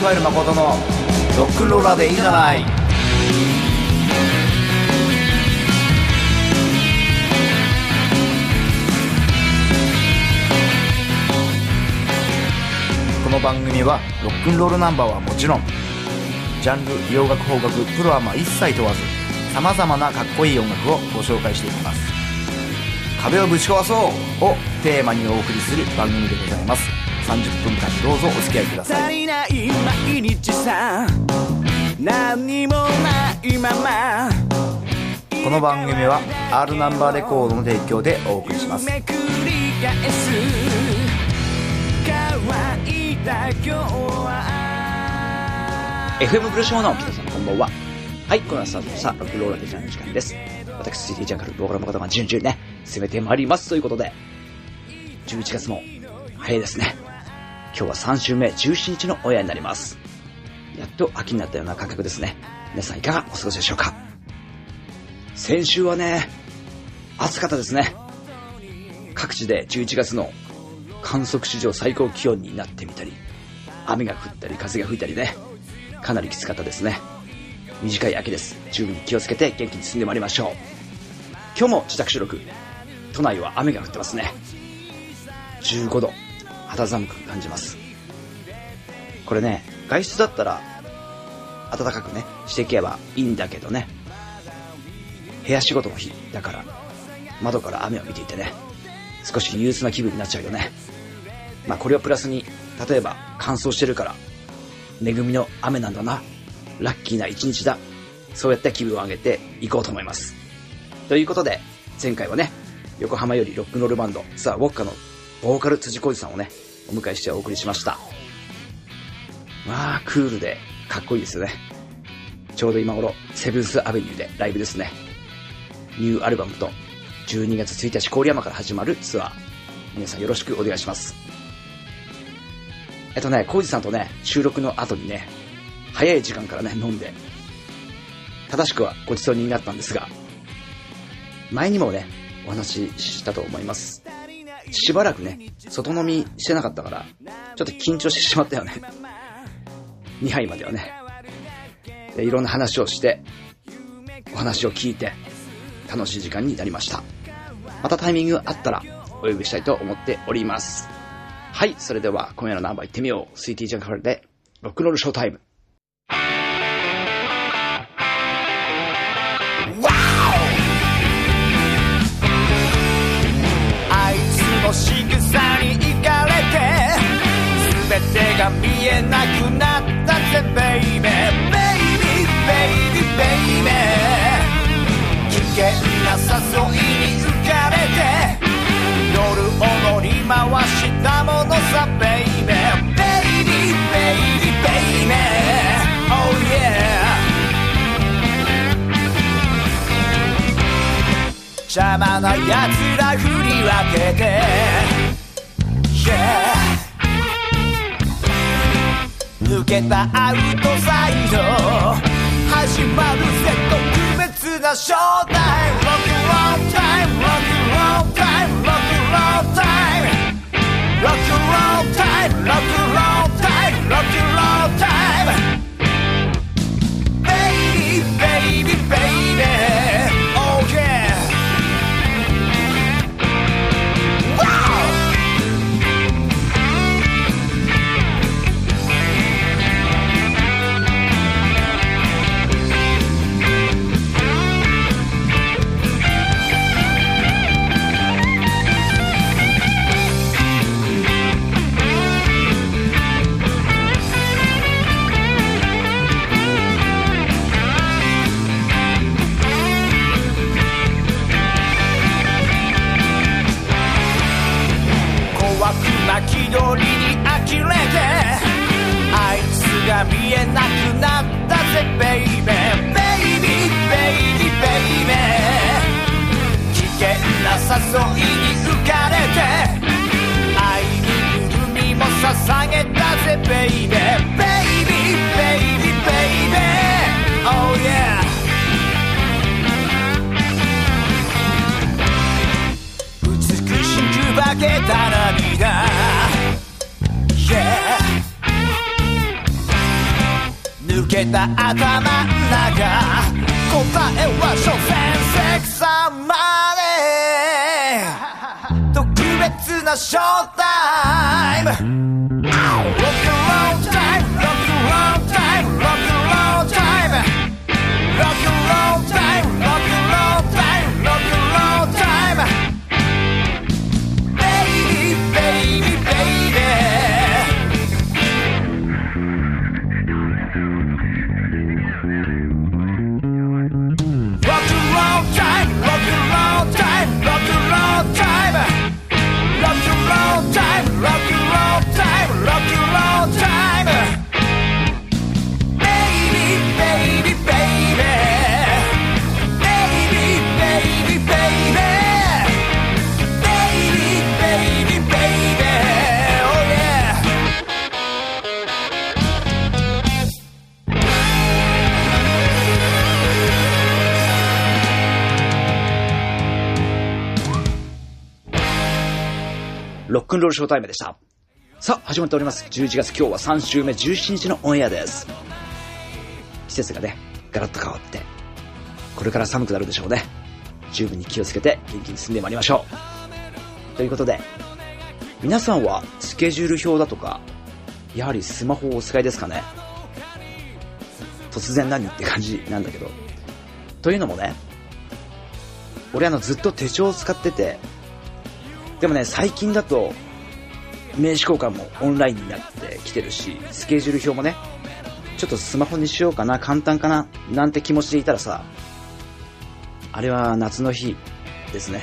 加える誠のロックンローラーでいいじゃない。この番組はロックンロールナンバーはもちろんジャンル洋楽邦楽プロアマ一切問わずさまざまなかっこいい音楽をご紹介していきます。壁をぶち壊そうをテーマにお送りする番組でございます。30分間どうぞお付き合いください。足りない毎日さ何にもないまま。この番組は R ナンバーレコードの提供でお送りします。めくり返す。乾いた今日は FM ブルーショーの皆さんこんばんは。はい、このスタートしたロックローラーデジャーの時間です。私、CT ジャンカル、ローラーの方が順々ね、攻めてまいりますということで、11月も早いですね。今日は3週目、17日の親になります。やっと秋になったような感覚ですね。皆さんいかがお過ごしでしょうか？先週はね、暑かったですね。各地で11月の観測史上最高気温になってみたり、雨が降ったり風が吹いたりね、かなりきつかったですね。短い秋です。十分に気をつけて元気に進んでまいりましょう。今日も自宅収録。都内は雨が降ってますね。15度。肌寒く感じます。これね、外出だったら、暖かくね、していけばいいんだけどね。部屋仕事の日だから、窓から雨を見ていてね、少し憂鬱な気分になっちゃうよね。まあこれをプラスに、例えば乾燥してるから、恵みの雨なんだな。ラッキーな一日だ。そうやって気分を上げていこうと思います。ということで、前回はね、横浜よりロックンロールバンド、ザ・ウォッカのボーカル辻浩二さんをね、お迎えしてお送りしました。まあ、クールでかっこいいですよね。ちょうど今頃、セブンスアベニューでライブですね。ニューアルバムと、12月1日郡山から始まるツアー。皆さんよろしくお願いします。えっとね、コウジさんとね、収録の後にね、早い時間からね、飲んで、正しくはごちそうになったんですが、前にもね、お話ししたと思います。しばらくね、外飲みしてなかったから、ちょっと緊張してしまったよね。2杯まではね。でいろんな話をして、お話を聞いて、楽しい時間になりました。またタイミングあったら、お呼びしたいと思っております。はい、それでは今夜のナンバー行ってみよう。スイーティージャンカルで、ロックンロールショータイム。険な誘いに浮かれて夜を乗り回したものさベイベーベイビーベイビーベイベー Oh yeah 邪魔な奴ら振り分けて。Yeah 抜けたアウトサイド。始まるぜ特 is a show time. Rock and roll time, rock and roll time, rock and roll time. Rock and roll time, rock and roll time, rock and roll time. けた頭の中答えは所詮セクサマネー特別なショータイムロックンロールショータイムでした。さあ、始まっております。11月今日は3週目17日のオンエアです。季節がね、ガラッと変わって、これから寒くなるでしょうね。十分に気をつけて元気に進んでまいりましょう。ということで、皆さんはスケジュール表だとか、やはりスマホをお使いですかね突然何って感じなんだけど。というのもね、俺あのずっと手帳を使ってて、でもね、最近だと、名刺交換もオンラインになってきてるし、スケジュール表もね、ちょっとスマホにしようかな、簡単かな、なんて気持ちでいたらさ、あれは夏の日ですね。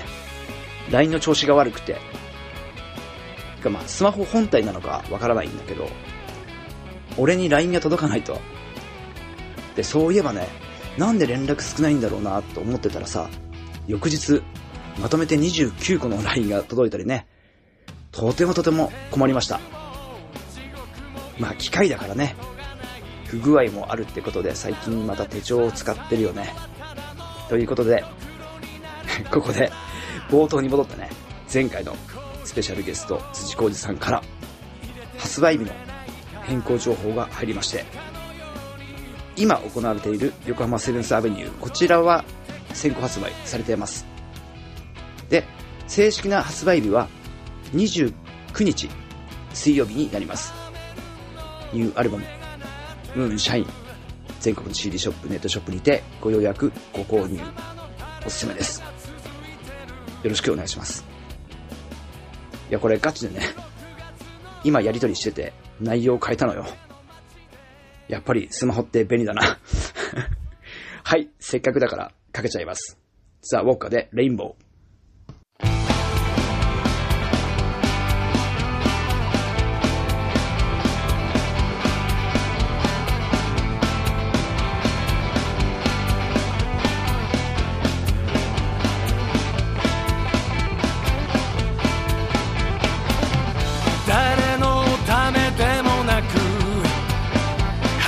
LINE の調子が悪くて、かまあ、スマホ本体なのかわからないんだけど、俺に LINE が届かないと。で、そういえばね、なんで連絡少ないんだろうなと思ってたらさ、翌日、まとめて29個の LINE が届いたりね、とてもとても困りました。まあ機械だからね、不具合もあるってことで最近また手帳を使ってるよね。ということで、ここで冒頭に戻ってね、前回のスペシャルゲスト辻浩二さんから発売日の変更情報が入りまして、今行われている横浜セブンスアベニュー、こちらは先行発売されています。で、正式な発売日は29日水曜日になります。ニューアルバム、ムーンシャイン、全国の CD ショップ、ネットショップにてご予約、ご購入、おすすめです。よろしくお願いします。いや、これガチでね、今やりとりしてて内容を変えたのよ。やっぱりスマホって便利だな。はい、せっかくだからかけちゃいます。ザ・ウォッカでレインボー。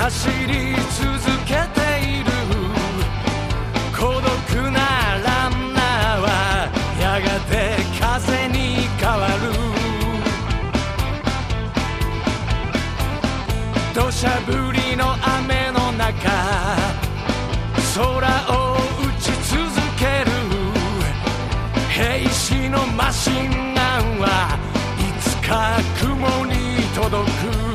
走り続けている。孤独なランナーはやがて風に変わる。土砂降りの雨の中空を打ち続ける。兵士のマシンガンはいつか雲に届く。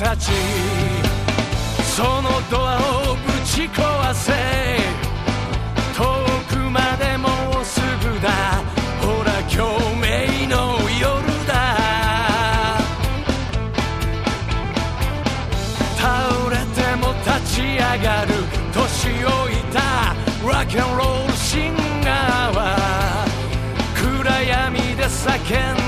たちそのドアをぶち壊せ遠くまでもうすぐだ。ほら今日めいの夜だ。倒れても立ち上がる。年老いた。ロックンロールシンガーは。暗闇で叫ん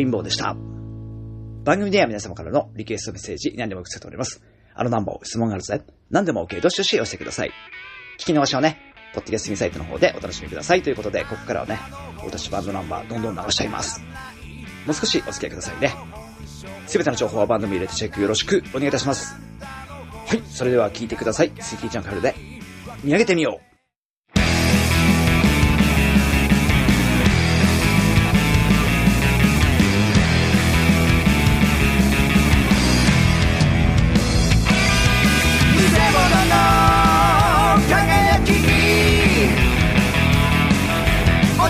レインボーでした。番組では皆様からのリクエストメッセージ何でも受け付けております。あのナンバー質問があるぜ。何でも OK、どしどし寄せてください。聞き逃しをね、ポッドキャストミサイトの方でお楽しみください。ということで、ここからはね、俺たちバンドナンバーどんどん流しちゃいます。もう少しお付き合いくださいね。すべての情報はバンド名入れてチェックよろしくお願いいたします。はい、それでは聞いてください。シティジャンカルで、見上げてみよう。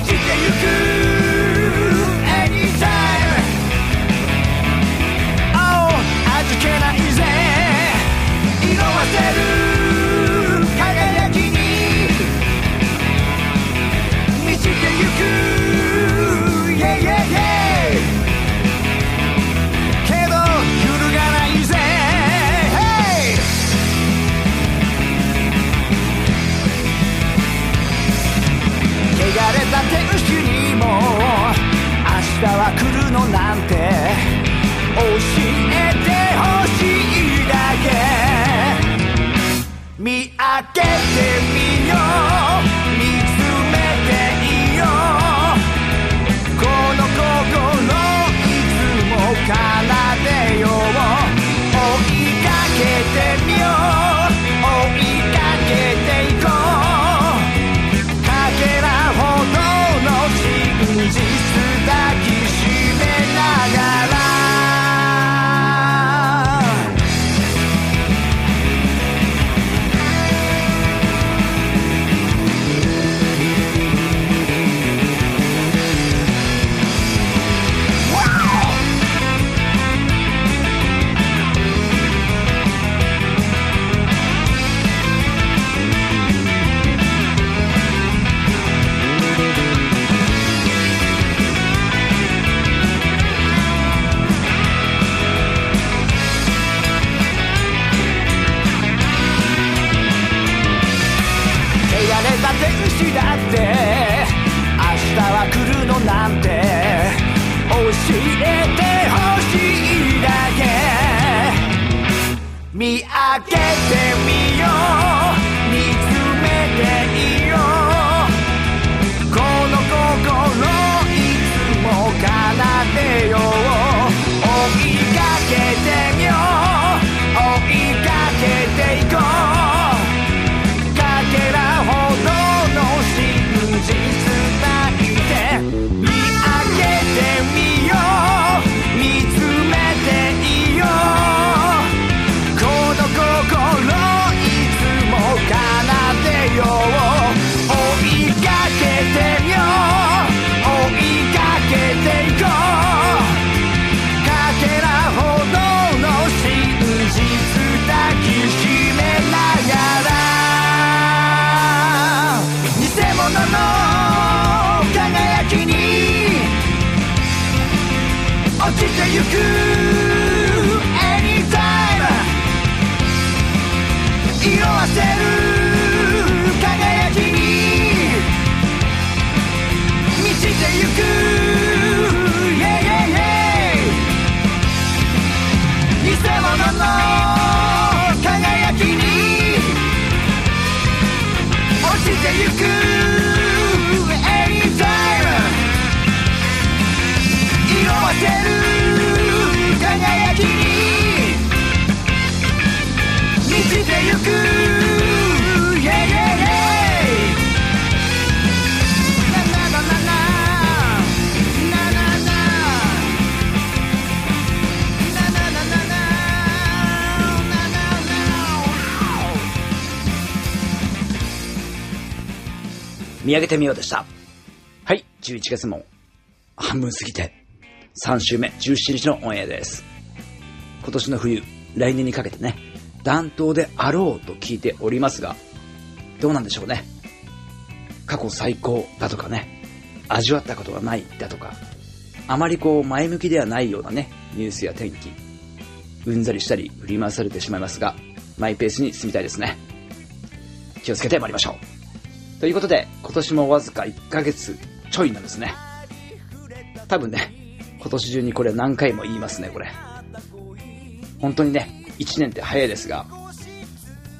Yeah. tem てみようでした。はい、11月も半分過ぎて3週目17日のオンエアです。今年の冬、来年にかけてね、暖冬であろうと聞いておりますが、どうなんでしょうね。過去最高だとかね、味わったことがないだとか、あまりこう前向きではないようなね、ニュースや天気、うんざりしたり振り回されてしまいますが、マイペースに進みたいですね。気をつけて参りましょう。ということで、今年もわずか1ヶ月ちょいなんですね。多分ね、今年中にこれ何回も言いますね、これ。本当にね、1年って早いですが、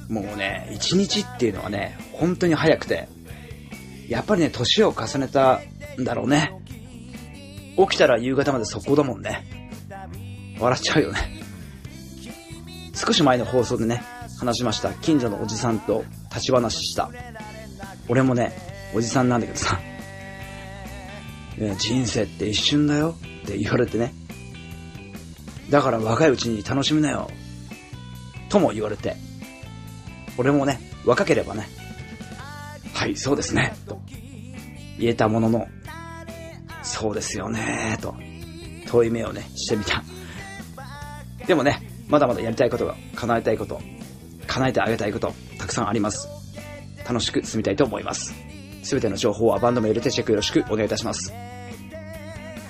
もうね、1日っていうのはね、本当に早くて、やっぱりね、年を重ねたんだろうね。起きたら夕方まで速攻だもんね。笑っちゃうよね。少し前の放送でね、話しました。近所のおじさんと立ち話した。俺もね、おじさんなんだけどさ、人生って一瞬だよって言われてね。だから若いうちに楽しみなよ。とも言われて。俺もね、若ければね、はい、そうですね、と言えたものの、そうですよね、と、遠い目をね、してみた。でもね、まだまだやりたいことが、叶えたいこと、叶えてあげたいこと、たくさんあります。楽しく進みたいと思います。すべての情報はバンドメールでチェックよろしくお願いいたします。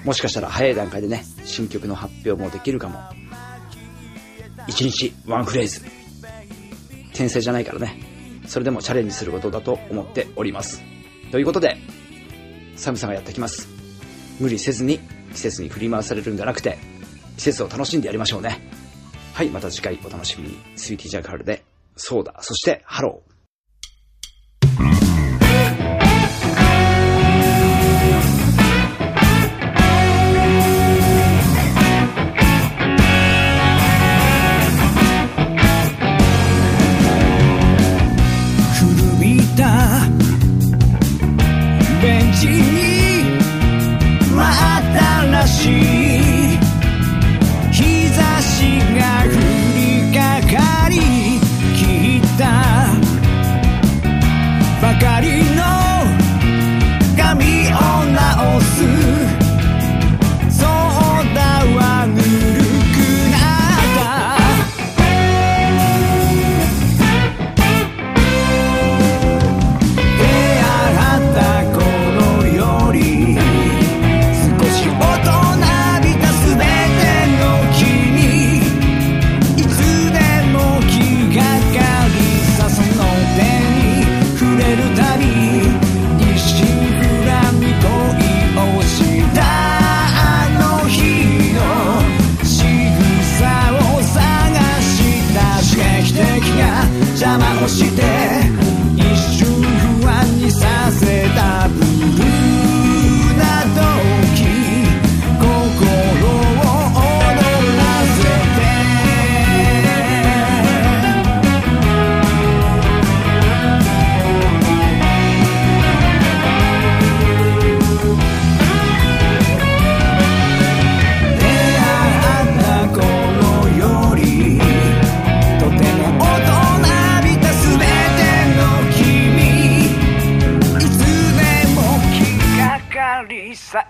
もしかしたら早い段階でね、新曲の発表もできるかも。一日ワンフレーズ。転生じゃないからね。それでもチャレンジすることだと思っております。ということで、寒さがやってきます。無理せずに季節に振り回されるんじゃなくて、季節を楽しんでやりましょうね。はい、また次回お楽しみに。スイーティージャーカルで、そうだ、そしてハロー。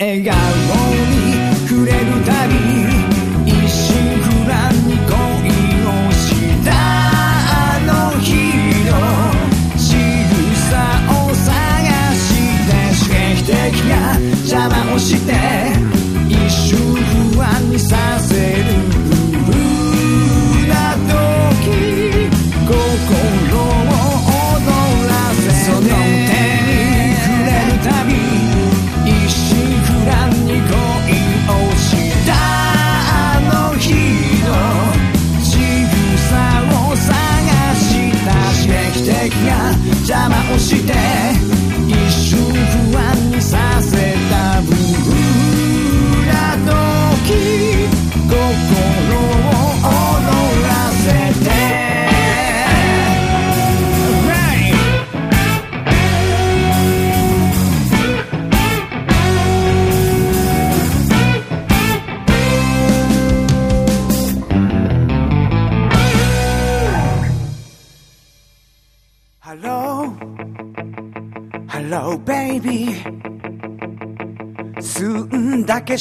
and got consideram.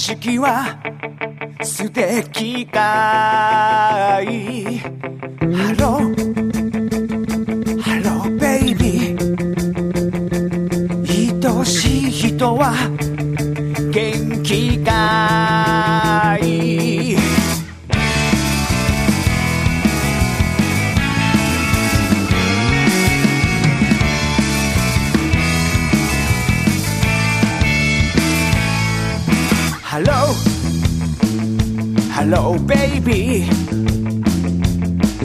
色は素敵かい。ハローハローベイビー愛しい人は元気かい。ベイビー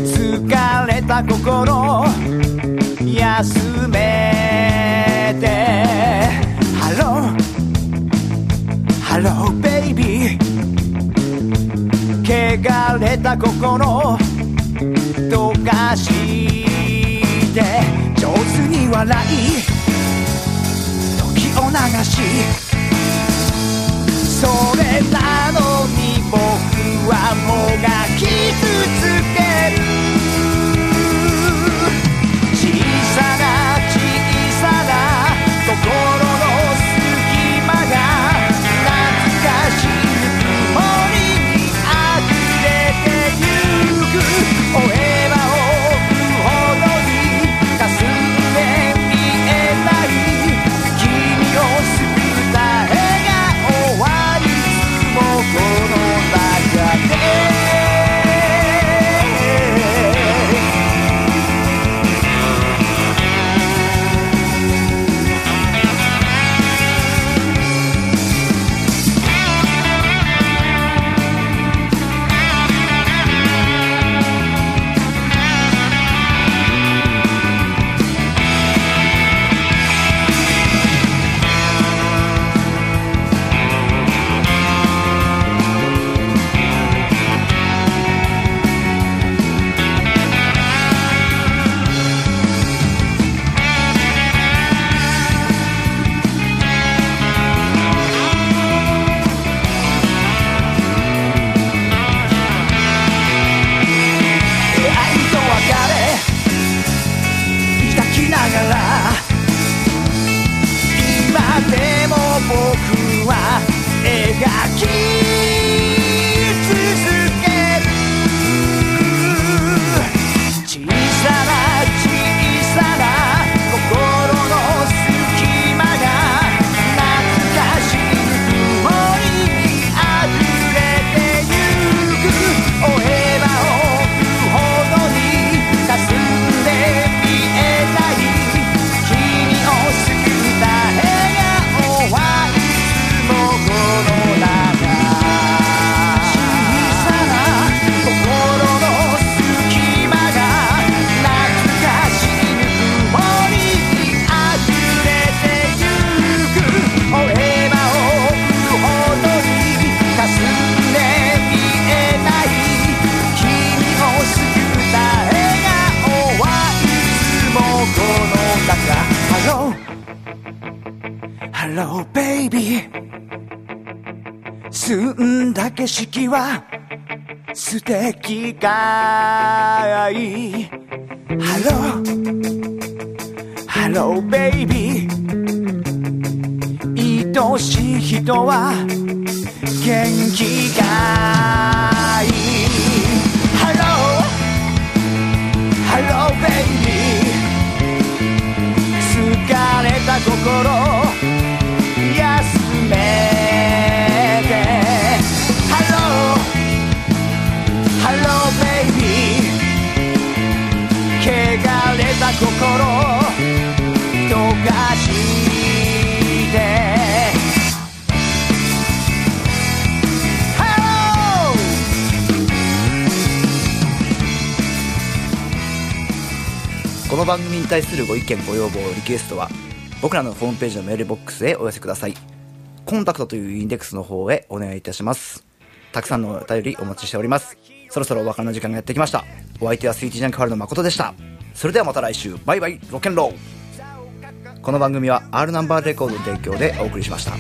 疲れた心休めて。ハローハローベイビー汚れた心どかして。上手に笑い時を流し機会ハローハローベイビー愛しい人は元気がいい。ハローハローベイビー疲れた心。この番組に対するご意見ご要望リクエストは僕らのホームページのメールボックスへお寄せください。コンタクトというインデックスの方へお願いいたします。たくさんのお便りお待ちしております。そろそろお別れの時間がやってきました。お相手はスイーティージャンクファルの誠でした。それではまた来週。バイバイ。ロケンロー。この番組は R ナンバーレコードの提供でお送りしました。